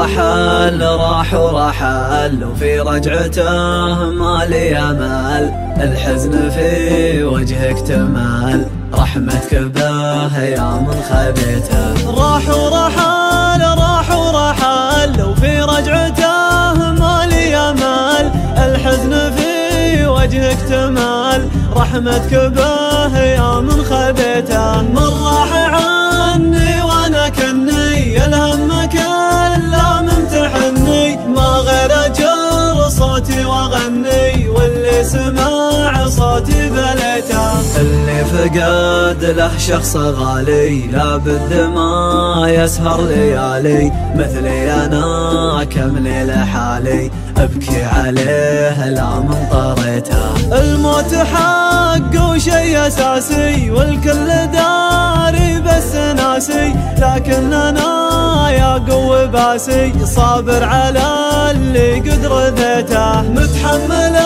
رحل راح ورحل وفي رجعته ما لي امل الحزن في وجهك تمال رحمتك به يا من خبيته راح ورحل راح ورحل وفي رجعته ما لي امل الحزن في وجهك تمال رحمتك به يا من خبيته صوتي واغني واللي سمع صوتي بليته. اللي فقد له شخص غالي لابد ما يسهر ليالي. مثلي أنا كم ليلة حالي أبكي عليه لا من طريته. الموت حق وشي أساسي والكل داري بس ناسي. لكن أنا يا قوي باسي صابر على اللي قد رذيته متحمل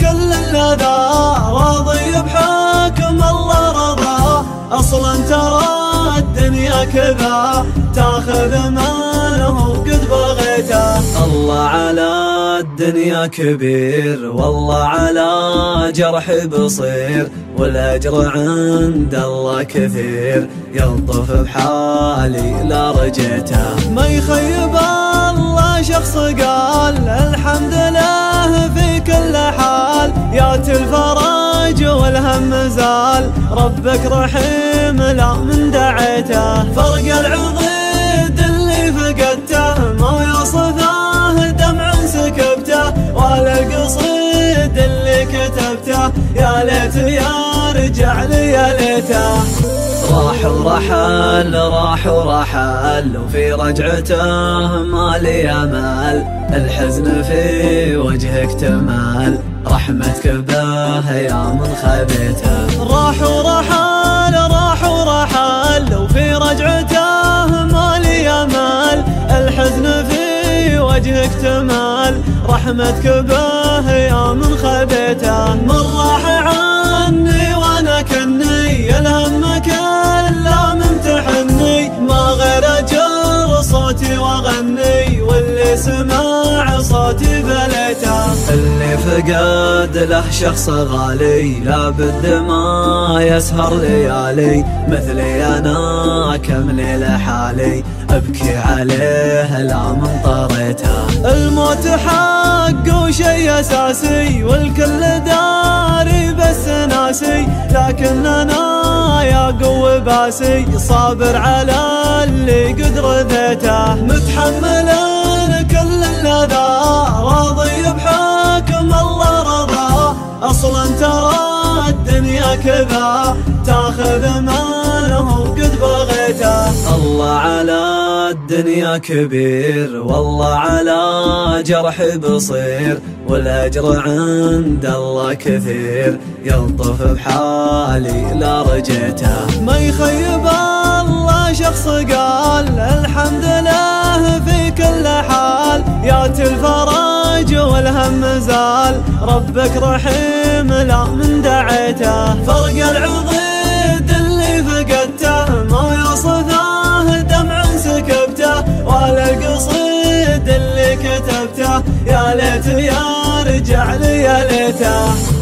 كل الأذى راضي بحكم الله رضا أصلا ترى الدنيا كذا تاخذ ماله قد بغيته. الله على الدنيا كبير والله على جرح بصير والأجر عند الله كثير. يلطف بحالي لا رجيته. ما يخيب الله شخص قال الحمد لله في كل حال. يات الفرج والهم زال. ربك رحيم لا من دعيته. فرق العضيد اللي فقدته. ما يوصفه دمع سكبته. ولا القصيد اللي كتبته. يا ليت يا رجع لي ليته. راح ورحل راح ورحل. وفي رجعته ما لي أمل. الحزن في وجهك تمال رحمتك به يا من خبيته. راح ورحل راح ورحل وفي رجعته ما لي الحزن في وجهك تمال. رحمتك به يا من خبيته. من راح عني وأنا كني الهم كله ممتحني ما غير أجر صوتي واغني واللي سمع فقد له شخص غالي لابد ما يسهر ليالي مثلي أنا كم ليلة حالي. أبكي عليه لا من طريته الموت حق وشي أساسي والكل داري بس ناسي. لكن أنا يا قوي باسي صابر على اللي قد رذيته متحمل أصلا ترى الدنيا كذا. تاخذ ماله قد بغيته. الله على الدنيا كبير والله على جرح بصير. والأجر عند الله كثير. يلطف بحالي لا رجيته. ما يخيب الله شخص قال الحمد لله في كل حال. يات الفرج والهم زال. ربك رحيم. لا من دعيته. فرق العضيد اللي فقدته. ما يوصفه دمع سكبته. ولا القصيد اللي كتبته. يا ليت يا رجع لي يا ليته.